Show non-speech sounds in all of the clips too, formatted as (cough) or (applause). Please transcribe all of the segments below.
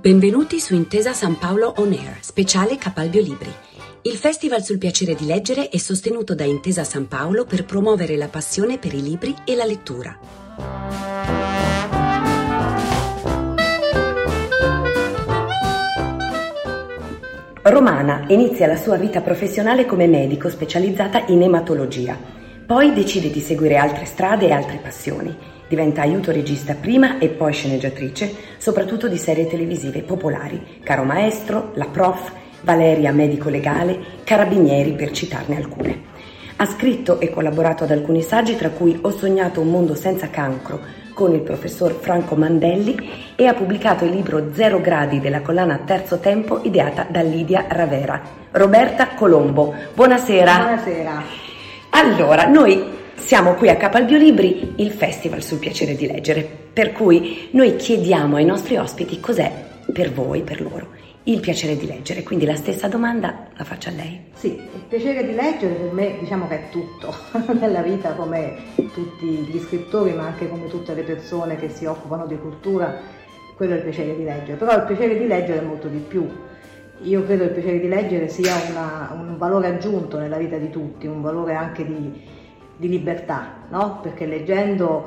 Benvenuti su Intesa San Paolo On Air, speciale Capalbio Libri. Il Festival sul piacere di leggere è sostenuto da Intesa San Paolo per promuovere la passione per i libri e la lettura. Romana inizia la sua vita professionale come medico specializzata in ematologia. Poi decide di seguire altre strade e altre passioni. Diventa aiuto regista prima e poi sceneggiatrice, soprattutto di serie televisive popolari, Caro Maestro, La Prof, Valeria Medico Legale, Carabinieri per citarne alcune. Ha scritto e collaborato ad alcuni saggi tra cui Ho sognato un mondo senza cancro con il professor Franco Mandelli e ha pubblicato il libro Zero gradi della collana Terzo Tempo ideata da Lidia Ravera. Roberta Colombo, buonasera. Buonasera. Allora, noi siamo qui a Capalbio Libri, il festival sul piacere di leggere, per cui noi chiediamo ai nostri ospiti cos'è per voi, per loro, il piacere di leggere. Quindi la stessa domanda la faccio a lei. Sì, il piacere di leggere per me diciamo che è tutto (laughs) nella vita come tutti gli scrittori, ma anche come tutte le persone che si occupano di cultura, quello è il piacere di leggere. Però il piacere di leggere è molto di più. Io credo che il piacere di leggere sia una, un valore aggiunto nella vita di tutti, un valore anche di di libertà, no? perché leggendo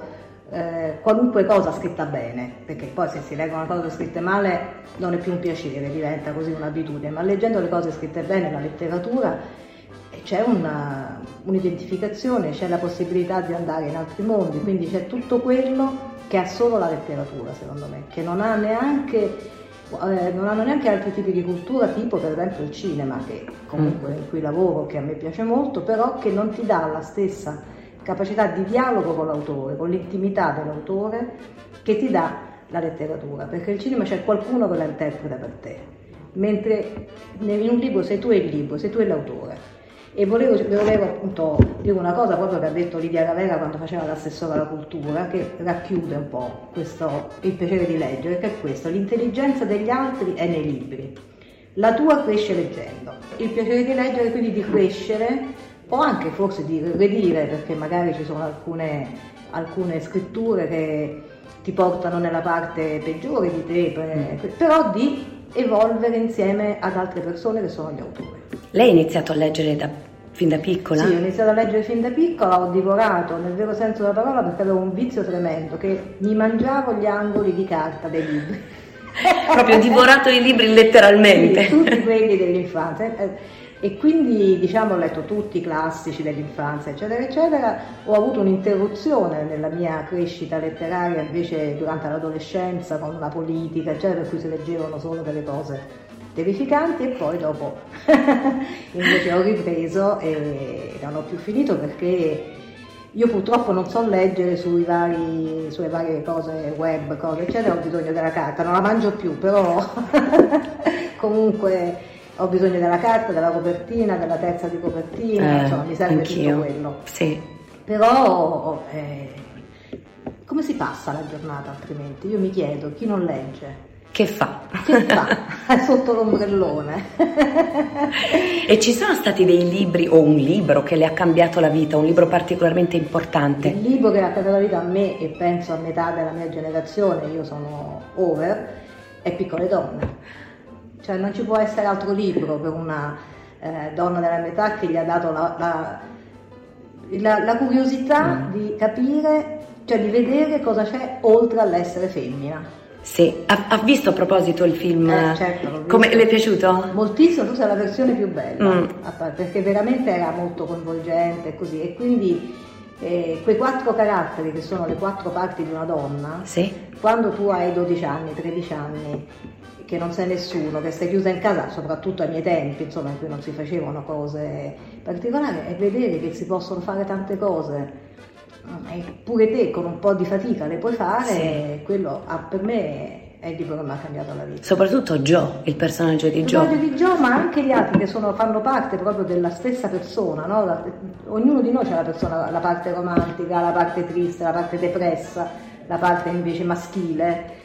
eh, qualunque cosa scritta bene, perché poi se si leggono cose scritte male non è più un piacere, diventa così un'abitudine, ma leggendo le cose scritte bene, la letteratura, eh, c'è una, un'identificazione, c'è la possibilità di andare in altri mondi, quindi c'è tutto quello che ha solo la letteratura, secondo me, che non ha neanche eh, non hanno neanche altri tipi di cultura, tipo per esempio il cinema, che comunque in cui lavoro, che a me piace molto, però che non ti dà la stessa capacità di dialogo con l'autore, con l'intimità dell'autore che ti dà la letteratura, perché il cinema c'è qualcuno che la interpreta per te, mentre in un libro sei tu il libro, sei tu l'autore. E volevo, volevo, appunto dire una cosa proprio che ha detto Lidia Ravera quando faceva l'assessore alla cultura, che racchiude un po' questo, il piacere di leggere, che è questo, l'intelligenza degli altri è nei libri, la tua cresce leggendo. Il piacere di leggere quindi di crescere o anche forse di redire, perché magari ci sono alcune, alcune scritture che ti portano nella parte peggiore di te, però di evolvere insieme ad altre persone che sono gli autori. Lei ha iniziato a leggere da, fin da piccola? Sì, ho iniziato a leggere fin da piccola, ho divorato nel vero senso della parola perché avevo un vizio tremendo, che mi mangiavo gli angoli di carta dei libri. (laughs) Proprio divorato i libri letteralmente. Sì, tutti quelli dell'infanzia e quindi diciamo ho letto tutti i classici dell'infanzia eccetera eccetera ho avuto un'interruzione nella mia crescita letteraria invece durante l'adolescenza con la politica eccetera per cui si leggevano solo delle cose terrificanti e poi dopo (laughs) invece ho ripreso e non ho più finito perché io purtroppo non so leggere sui vari, sulle varie cose web, cose eccetera, ho bisogno della carta, non la mangio più, però (laughs) comunque ho bisogno della carta, della copertina, della terza di copertina, eh, insomma mi serve anch'io. tutto quello. Sì. Però eh, come si passa la giornata altrimenti? Io mi chiedo, chi non legge? Che fa? Che fa? Sotto l'ombrellone. e ci sono stati dei libri o un libro che le ha cambiato la vita, un libro particolarmente importante? Il libro che ha cambiato la vita a me e penso a metà della mia generazione, io sono over, è Piccole Donne cioè non ci può essere altro libro per una eh, donna della metà che gli ha dato la, la, la, la curiosità mm. di capire, cioè di vedere cosa c'è oltre all'essere femmina. Sì, ha, ha, visto a proposito il film? Eh, certo, Come le è piaciuto? Moltissimo, tu sei la versione più bella, mm. perché veramente era molto coinvolgente e così, e quindi eh, quei quattro caratteri che sono le quattro parti di una donna, sì. quando tu hai 12 anni, 13 anni, che non sei nessuno, che stai chiusa in casa, soprattutto ai miei tempi, insomma, in cui non si facevano cose particolari, e vedere che si possono fare tante cose, pure te con un po' di fatica le puoi fare, sì. quello ah, per me è il libro che mi ha cambiato la vita. Soprattutto Joe, il personaggio di Joe. Il personaggio di Joe, ma anche gli altri che sono, fanno parte proprio della stessa persona, no? la, ognuno di noi c'è la persona, la parte romantica, la parte triste, la parte depressa, la parte invece maschile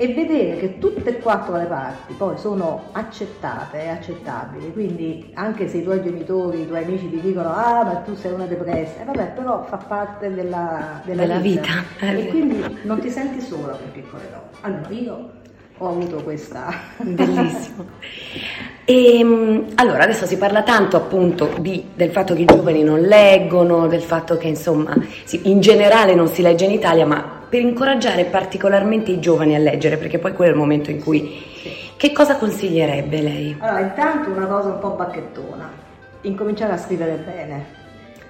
e vedere che tutte e quattro le parti poi sono accettate e accettabili, quindi anche se i tuoi genitori, i tuoi amici ti dicono ah ma tu sei una depressa, eh, vabbè però fa parte della, della, della vita, vita. e quindi non ti senti sola per piccole donne. Allora io ho avuto questa. (laughs) Bellissimo. E, ehm, allora, adesso si parla tanto appunto di, del fatto che i giovani non leggono, del fatto che insomma in generale non si legge in Italia, ma per incoraggiare particolarmente i giovani a leggere, perché poi quello è il momento in cui... Sì. Che cosa consiglierebbe lei? Allora, intanto una cosa un po' bacchettona, incominciare a scrivere bene,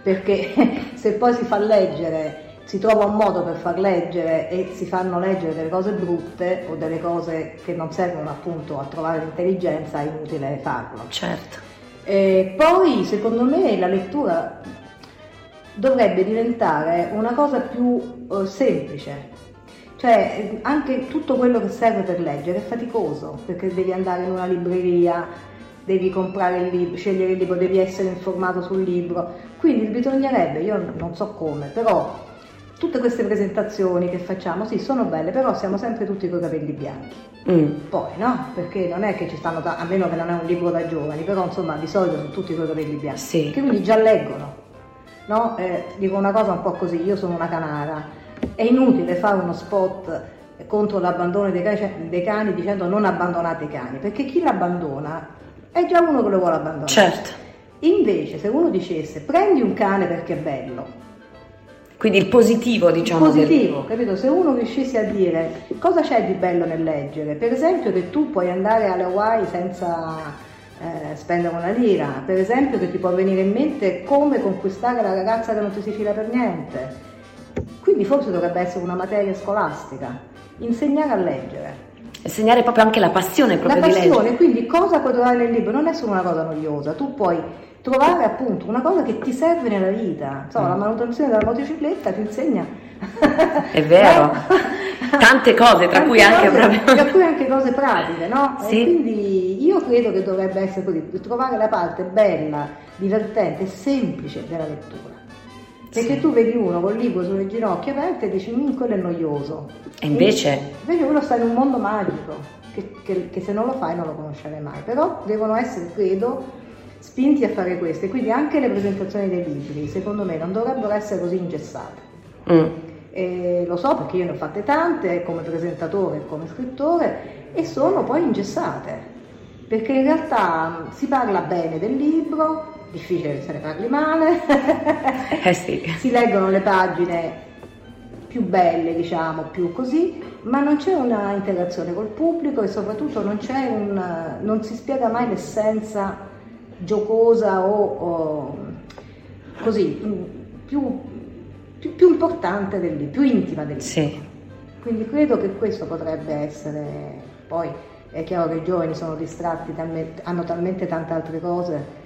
perché (laughs) se poi si fa leggere si trova un modo per far leggere e si fanno leggere delle cose brutte o delle cose che non servono appunto a trovare l'intelligenza, è inutile farlo. Certo. E poi secondo me la lettura dovrebbe diventare una cosa più uh, semplice. Cioè, anche tutto quello che serve per leggere è faticoso, perché devi andare in una libreria, devi comprare il libro, scegliere il libro, devi essere informato sul libro. Quindi bisognerebbe, io non so come, però tutte queste presentazioni che facciamo, sì, sono belle, però siamo sempre tutti con i capelli bianchi. Mm. Poi, no? Perché non è che ci stanno, ta- a meno che non è un libro da giovani, però insomma di solito sono tutti con i capelli bianchi. Sì. Che quindi già leggono. No? Eh, dico una cosa un po' così, io sono una canara, è inutile fare uno spot contro l'abbandono dei cani, dei cani dicendo non abbandonate i cani, perché chi l'abbandona è già uno che lo vuole abbandonare. Certo. Invece se uno dicesse prendi un cane perché è bello, quindi il positivo, diciamo. Il positivo, del... capito? Se uno riuscisse a dire cosa c'è di bello nel leggere, per esempio che tu puoi andare alle Hawaii senza eh, spendere una lira, per esempio che ti può venire in mente come conquistare la ragazza che non ti si fila per niente. Quindi forse dovrebbe essere una materia scolastica, insegnare a leggere. Insegnare proprio anche la passione proprio la passione, quindi cosa puoi trovare nel libro? Non è solo una cosa noiosa, tu puoi trovare appunto una cosa che ti serve nella vita. Insomma, mm. la manutenzione della motocicletta ti insegna. È vero, (laughs) tante cose, tra tante cui anche cose, proprio. Tra cui anche cose pratiche, no? Sì. E quindi io credo che dovrebbe essere così, trovare la parte bella, divertente e semplice della lettura. Perché sì. tu vedi uno col libro sulle ginocchia aperte e dici, mm, quello è noioso. E invece? E invece quello sta in un mondo magico, che, che, che se non lo fai non lo conoscerai mai. Però devono essere, credo, spinti a fare questo. E quindi anche le presentazioni dei libri, secondo me, non dovrebbero essere così ingessate. Mm. E lo so perché io ne ho fatte tante come presentatore e come scrittore e sono poi ingessate perché in realtà si parla bene del libro, difficile che se ne parli male, (laughs) eh sì. si leggono le pagine più belle, diciamo, più così, ma non c'è una interazione col pubblico e soprattutto non, un, non si spiega mai l'essenza giocosa o, o così mm, più, più, più, importante del libro, più intima del libro. Sì. Quindi credo che questo potrebbe essere, poi è chiaro che i giovani sono distratti, hanno talmente tante altre cose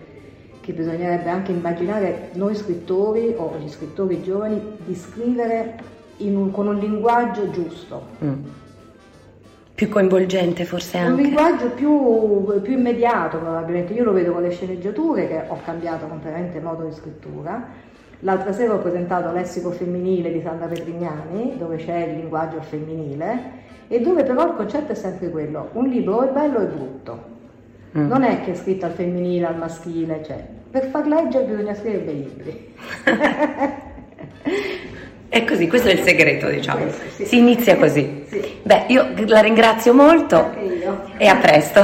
che bisognerebbe anche immaginare noi scrittori o gli scrittori giovani di scrivere un, con un linguaggio giusto. Mm più coinvolgente forse anche. Un linguaggio più, più, immediato probabilmente, io lo vedo con le sceneggiature che ho cambiato completamente il modo di scrittura. L'altra sera ho presentato Lessico femminile di Sandra Petrignani, dove c'è il linguaggio femminile e dove però il concetto è sempre quello, un libro o è bello o è brutto. Mm. Non è che è scritto al femminile, al maschile, cioè per far leggere bisogna scrivere bei libri. (laughs) È così, questo è il segreto, diciamo. Questo, sì. Si inizia così. Sì. Beh, io la ringrazio molto e a presto.